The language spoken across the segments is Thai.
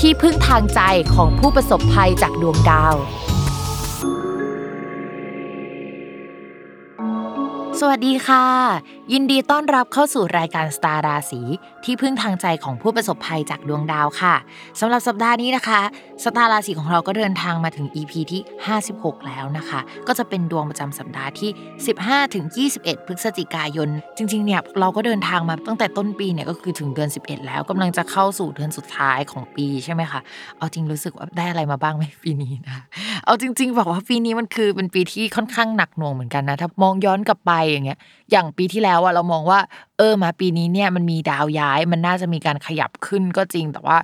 ที่พึ่งทางใจของผู้ประสบภัยจากดวงดาว สวัสดีค่ะ ยินดีต้อนรับเข้าสู่รายการสตาร์ราศีที่พึ่งทางใจของผู้ประสบภัยจากดวงดาวค่ะสำหรับสัปดาห์นี้นะคะสตาร์ราศีของเราก็เดินทางมาถึง EP ที่ 56 แล้วนะคะ ก็จะเป็นดวงประจำสัปดาห์ที่ 15ถึง21 พฤศจิกายน จริงๆเนี่ยเราก็เดินทางมาตั้งแต่ต้นปีเนี่ยก็คือถึงเดือน 11 แล้วกำลังจะเข้าสู่เดือนสุดท้ายของปีใช่ไหมคะเอาจริงรู้สึกว่าได้อะไรมาบ้างไหมปีนี้นะ เอาจริงๆบอกว่าปีนี้มันคือเป็นปีที่ค่อนข้างหนักหน่วงเหมือนกันนะถ้ามองย้อนกลับไปอย่างเงี้ย อย่างปีที่แล้วอะเรามองว่า เออมาปีนี้เนี่ยมันมีดาวย้าย มันน่าจะมีการขยับขึ้นก็จริงแต่ว่า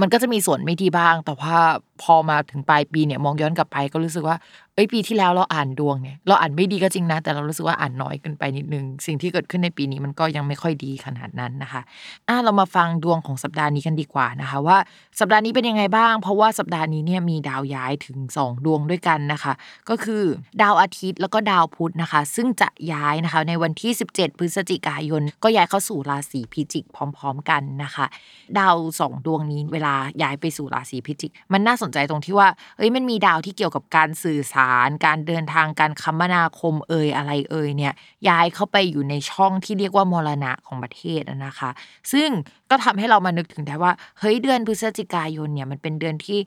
มันก็จะมีส่วนไม่ดีบ้าง แต่ว่าพอมาถึงปลายปีเนี่ยมองย้อนกลับไปก็รู้สึกว่า เอ้ยปีที่แล้วเราอ่านดวงเนี่ยเราอ่านไม่ดีก็จริงนะ แต่เรารู้สึกว่าอ่านน้อยเกินไปนิดนึง สิ่งที่เกิดขึ้นในปีนี้มันก็ยังไม่ค่อยดีขนาดนั้นนะคะอะเรามาฟังดวงของสัปดาห์นี้กันดีกว่านะคะ ว่าสัปดาห์นี้เป็นยังไงบ้าง เพราะว่าสัปดาห์นี้เนี่ยมีดาวย้ายถึง 2 ดวงด้วยกันนะคะ ก็คือดาวอาทิตย์แล้วก็ดาวพุธนะคะ ซึ่งจะย้ายนะคะ ในวันที่ 17 พฤศจิกายน ก็ย้ายเข้าสู่ราศีพิจิกพร้อม ๆ กันนะคะ ดาวสองดวงนี้เวลาย้ายไปสู่ราศีพิจิก มันน่าสนใจตรงที่ว่าเอ้ยมันมีดาวที่เกี่ยวกับการสื่อสารการเดินทางการคมนาคมเอ่ยอะไรเอ่ยเนี่ยย้ายเข้าไปอยู่ในช่องที่เรียกว่ามรณะของประเทศนะคะ ซึ่งก็ทำให้เรามานึกถึงได้ว่าเฮ้ยเดือนพฤศจิกายนเนี่ยมันเป็นเดือนที่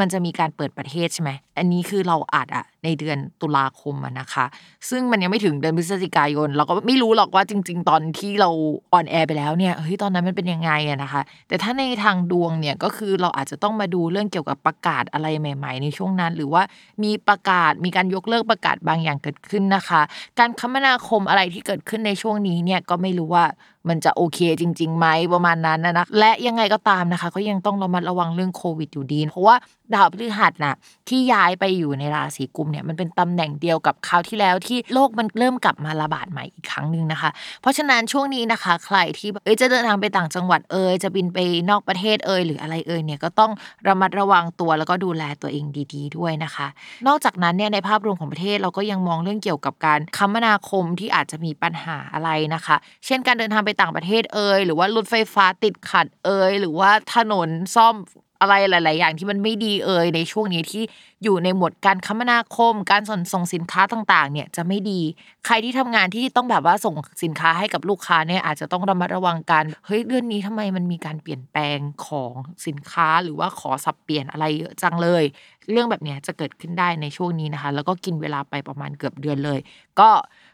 มันจะมีการเปิดประเทศใช่ไหม อันนี้คือเราอัดอะ ในเดือนตุลาคมนะคะ ซึ่งมันยังไม่ถึงเดือนพฤศจิกายน เราก็ไม่รู้หรอกว่าจริง ๆ ตอนที่เราออนแอร์ไปแล้วเนี่ยเฮ้ยตอนนั้นมันเป็นยังไงอะนะคะ แต่ถ้าในทางดวงเนี่ยก็คือเราอาจจะต้องมาดูเรื่องเกี่ยวกับประกาศอะไรใหม่ ๆ ในช่วงนั้น หรือว่ามีประกาศมีการยกเลิกประกาศบางอย่างเกิดขึ้นนะคะ การคมนาคมอะไรที่เกิดขึ้นในช่วงนี้เนี่ยก็ไม่รู้ว่ามันจะโอเคจริงๆไหมประมาณนั้นนะและยังไงก็ตามนะคะ ก็ยังต้องระมัดระวังเรื่องโควิดอยู่ดี เพราะว่าดาวพฤหัสน่ะที่ย้ายไปอยู่ในราศีกุมภ์เนี่ยมันเป็นตำแหน่งเดียวกับคราวที่แล้วที่โลกมันเริ่มกลับมาระบาดใหม่อีกครั้งหนึ่งนะคะ เพราะฉะนั้นช่วงนี้นะคะ ใครที่เอ้ยจะเดินทางไปต่างจังหวัดเอ่ยจะบินไปนอกประเทศเอ่ยหรืออะไรเอ่ยเนี่ยก็ต้องระมัดระวังตัวแล้วก็ดูแลตัวเองดีๆ ด้วยนะคะ นอกจากนั้นเนี่ยในภาพรวมของประเทศเราก็ยังมองเรื่องเกี่ยวกับการคมนาคมที่อาจจะมีปัญหาอะไรนะคะ เช่นการเดินทางไปต่างประเทศเอ่ยหรือว่ารถไฟฟ้าติดขัดเอ่ยหรือว่าถนนซ่อม อะไรหลาย ๆ อย่างที่มันไม่ดีเอ่ยในช่วงนี้ที่อยู่ในหมวดการคมนาคม การส่งส่งสินค้าต่าง ๆ เนี่ยจะไม่ดี ใครที่ทำงานที่ต้องแบบว่าส่งสินค้าให้กับลูกค้าเนี่ยอาจจะต้องระมัดระวังกันเฮ้ยเดือนนี้ทำไมมันมีการเปลี่ยนแปลงของสินค้าหรือว่าขอสับเปลี่ยนอะไรเยอะจังเลย เรื่องแบบนี้จะเกิดขึ้นได้ในช่วงนี้นะคะ แล้วก็กินเวลาไปประมาณเกือบเดือนเลย ก็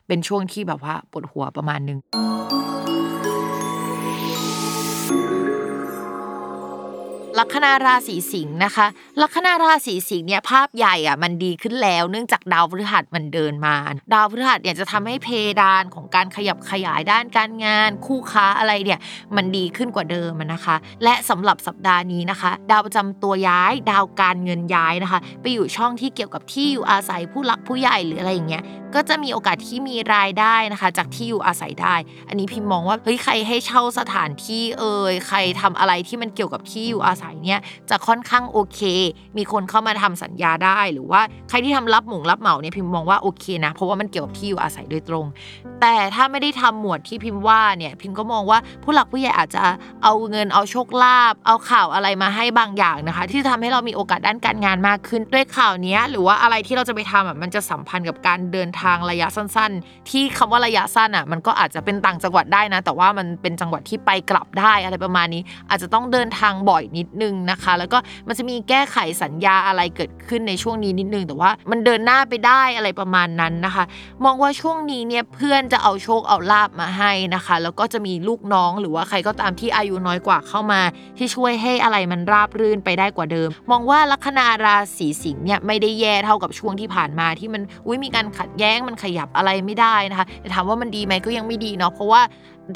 เป็นช่วงที่แบบว่าปวดหัวประมาณนึง ลัคนาราศีสิงห์นะคะ ลัคนาราศีสิงห์เนี่ยภาพใหญ่อะมันดีขึ้นแล้ว เนื่องจากดาวพฤหัสมันเดินมา ดาวพฤหัสเนี่ยจะทำให้เพดานของการขยับขยายด้านการงาน คู่ค้าอะไรเนี่ยมันดีขึ้นกว่าเดิมนะคะ และสำหรับสัปดาห์นี้นะคะ ดาวประจำตัวย้าย ดาวการเงินย้ายนะคะ ไปอยู่ช่องที่เกี่ยวกับที่อยู่อาศัยผู้หลักผู้ใหญ่หรืออะไรอย่างเงี้ยก็จะมีโอกาสที่มีรายได้นะคะ จากที่อยู่อาศัยได้ อันนี้พิมพ์มองว่าเฮ้ยใครให้เช่าสถานที่เอ่ยใครทำอะไรที่มันเกี่ยวกับที่อยู่อาศัยเนี่ยจะค่อนข้างโอเค มีคนเข้ามาทำสัญญาได้ หรือว่าใครที่ทำรับหมุงรับเหมาเนี่ยพิมพ์มองว่าโอเคนะ เพราะว่ามันเกี่ยวกับที่อยู่อาศัยโดยตรง แต่ถ้าไม่ได้ทำหมวดที่พิมพ์ว่าเนี่ยพิมพ์ก็มองว่าผู้หลักผู้ใหญ่อาจจะเอาเงินเอาโชคลาภเอาข่าวอะไรมาให้บางอย่างนะคะ ที่ทำให้เรามีโอกาสด้านการงานมากขึ้นด้วยข่าวนี้หรือว่าอะไรที่เราจะไปทำอะมันจะสัมพันธ์กับการเดินทางระยะสั้น ๆ ที่คำว่าระยะสั้นอะมันก็อาจจะเป็นต่างจังหวัดได้นะ แต่ว่ามันเป็นจังหวัดที่ไปกลับได้อะไรประมาณนี้ อาจจะต้องเดินทางบ่อยนิดนึงนะคะ แล้วก็มันจะมีแก้ไขสัญญาอะไรเกิดขึ้นในช่วงนี้นิดนึง แต่ว่ามันเดินหน้าไปได้อะไรประมาณนั้นนะคะ มองว่าช่วงนี้เนี่ยเพื่อนจะเอาโชคเอาลาบมาให้นะคะ แล้วก็จะมีลูกน้องหรือว่าใครก็ตามที่อายุน้อยกว่าเข้ามา ที่ช่วยให้อะไรมันราบรื่นไปได้กว่าเดิม มองว่าลัคนาราศีสิงห์เนี่ยไม่ได้แย่เท่ากับช่วงที่ผ่านมาที่มันอุ้ยมีการขัดแย้งมันขยับอะไรไม่ได้นะคะแต่ถามว่ามันดีไหมก็ยังไม่ดีเนาะเพราะว่า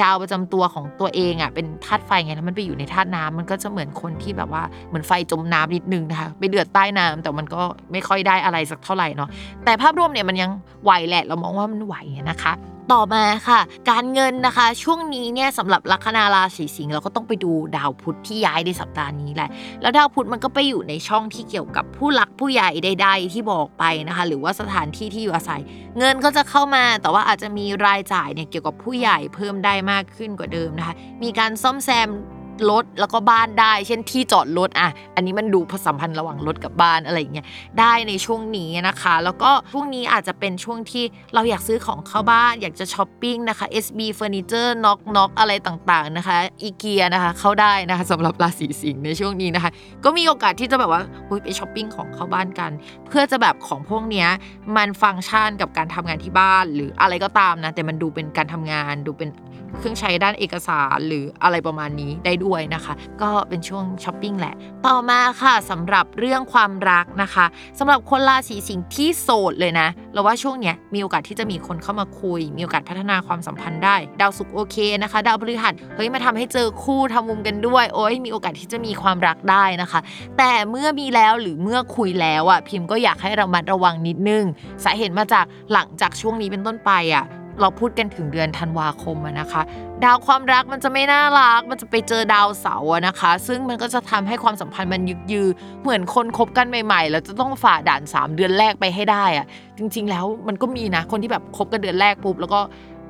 ดาวประจำตัวของตัวเองอะเป็นธาตุไฟไงแล้วมันไปอยู่ในธาตุน้ำมันก็จะเหมือนคนที่แบบว่าเหมือนไฟจมน้ำนิดนึงนะคะไปเดือดใต้น้ำแต่มันก็ไม่ค่อยได้อะไรสักเท่าไหร่เนาะแต่ภาพรวมเนี่ยมันยังไหวแหละเรามองว่ามันไหวนะคะ ต่อมาค่ะ การเงินนะคะ ช่วงนี้เนี่ยสำหรับลัคนาราศีสิงห์เราก็ต้องไปดูดาวพุธที่ย้ายในสัปดาห์นี้แหละ แล้วดาวพุธมันก็ไปอยู่ในช่องที่เกี่ยวกับผู้หลักผู้ใหญ่ใดๆที่บอกไปนะคะ หรือว่าสถานที่ที่อยู่อาศัย เงินก็จะเข้ามาแต่ว่าอาจจะมีรายจ่ายเนี่ยเกี่ยวกับผู้ใหญ่เพิ่มได้มากขึ้นกว่าเดิมนะคะ มีการซ่อมแซม รถแล้วก็บ้านได้ เช่นที่จอดรถอะ อันนี้มันดูผสมพันธ์ระหว่างรถกับบ้านอะไรอย่างเงี้ยได้ในช่วงนี้นะคะ แล้วก็ช่วงนี้อาจจะเป็นช่วงที่เราอยากซื้อของเข้าบ้านอยากจะช้อปปิ้งนะคะ SB Furniture n o c k n o c k อะไรต่างๆนะคะอีเกียนะคะเข้าได้นะคะสำหรับราศีสิงห์ในช่วงนี้นะคะ ก็มีโอกาสที่จะแบบว่าไปช้อปปิ้งของเข้าบ้านกัน เพื่อจะแบบของพวกเนี้ยมันฟังก์ชันกับการทำงานที่บ้าน หรืออะไรก็ตามนะแต่มันดูเป็นการทำงาน ดูเป็นเครื่องใช้ด้านเอกสารหรืออะไรประมาณนี้ได้ด้วยนะคะ ก็เป็นช่วงช้อปปิ้งแหละ ต่อมาค่ะสำหรับเรื่องความรักนะคะสำหรับคนราศีสิงห์ที่โสดเลยนะเราว่าช่วงเนี้ยมีโอกาสที่จะมีคนเข้ามาคุย มีโอกาสพัฒนาความสัมพันธ์ได้ ดาวศุกร์โอเคนะคะ ดาวพฤหัสเฮ้ยมาทำให้เจอคู่ทำมุมกันด้วย โอ้ยมีโอกาสที่จะมีความรักได้นะคะ แต่เมื่อมีแล้วหรือเมื่อคุยแล้วอะพิมพ์ก็อยากให้ระมัดระวังนิดนึง สาเหตุมาจากหลังจากช่วงนี้เป็นต้นไปอะ เราพูดกันถึงเดือนธันวาคมนะคะ ดาวความรักมันจะไม่น่ารัก มันจะไปเจอดาวเสาร์อะนะคะ ซึ่งมันก็จะทำให้ความสัมพันธ์มันยึกยือ เหมือนคนคบกันใหม่ๆ แล้วจะต้องฝ่าด่าน 3 เดือนแรกไปให้ได้อะจริง ๆ แล้วมันก็มีนะคนที่แบบคบกันเดือนแรกปุ๊บแล้วก็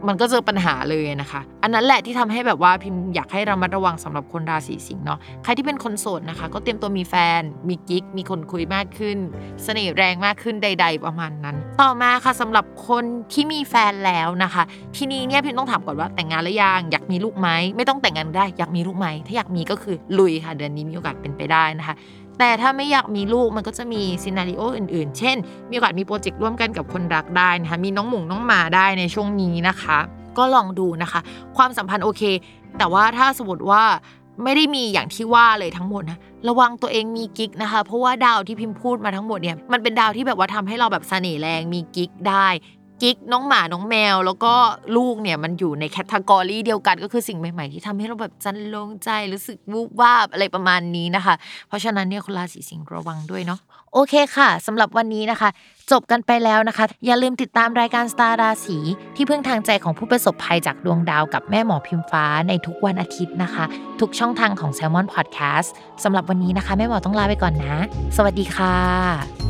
มันก็เจอปัญหาเลยนะคะ อันนั้นแหละที่ทำให้แบบว่าพิมพ์อยากให้ระมัดระวังสำหรับคนราศีสิงห์เนาะใครที่เป็นคนโสดนะคะ ก็เตรียมตัวมีแฟน มีกิ๊กมีคนคุยมากขึ้นเสน่ห์แรงมากขึ้นใด ๆ ประมาณนั้น ต่อมาค่ะสำหรับคนที่มีแฟนแล้วนะคะ ทีนี้เนี่ยพิมต้องถามก่อนว่าแต่งงานหรือยังอยากมีลูกไหมไม่ต้องแต่งงานได้อยากมีลูกไหมถ้าอยากมีก็คือลุยค่ะเดือนนี้มีโอกาสเป็นไปได้นะคะแต่ถ้าไม่อยากมีลูกมันก็จะมีซีนารีโออื่นๆ เช่น มีโอกาสมีโปรเจกต์ร่วมกันกับคนรักได้นะคะ มีน้องหมูน้องหมาได้ในช่วงนี้นะคะ ก็ลองดูนะคะ ความสัมพันธ์โอเค แต่ว่าถ้าสมมติว่าไม่ได้มีอย่างที่ว่าเลยทั้งหมดนะระวังตัวเองมีกิ๊กนะคะ เพราะว่าดาวที่พิมพ์พูดมาทั้งหมดเนี่ยมันเป็นดาวที่แบบว่าทำให้เราแบบเสน่ห์แรงมีกิ๊กได้ กิ๊กน้องหมาน้องแมว แล้วก็ลูกเนี่ยมันอยู่ใน category เดียวกันก็คือสิ่งใหม่ๆที่ทำให้เราแบบจรรโลงใจรู้สึกวูบวาบอะไรประมาณนี้นะคะ เพราะฉะนั้นเนี่ยคนราศีสิงห์ระวังด้วยเนาะโอเคค่ะสำหรับวันนี้นะคะ จบกันไปแล้วนะคะ อย่าลืมติดตามรายการสตาร์ราศีที่เพึ่งทางใจของผู้ประสบภัยจากดวงดาวกับแม่หมอพิมฟ้าในทุกวันอาทิตย์นะคะ ทุกช่องทางของ Salmon Podcast สำหรับวันนี้นะคะแม่หมอต้องลาไปก่อนนะ สวัสดีค่ะ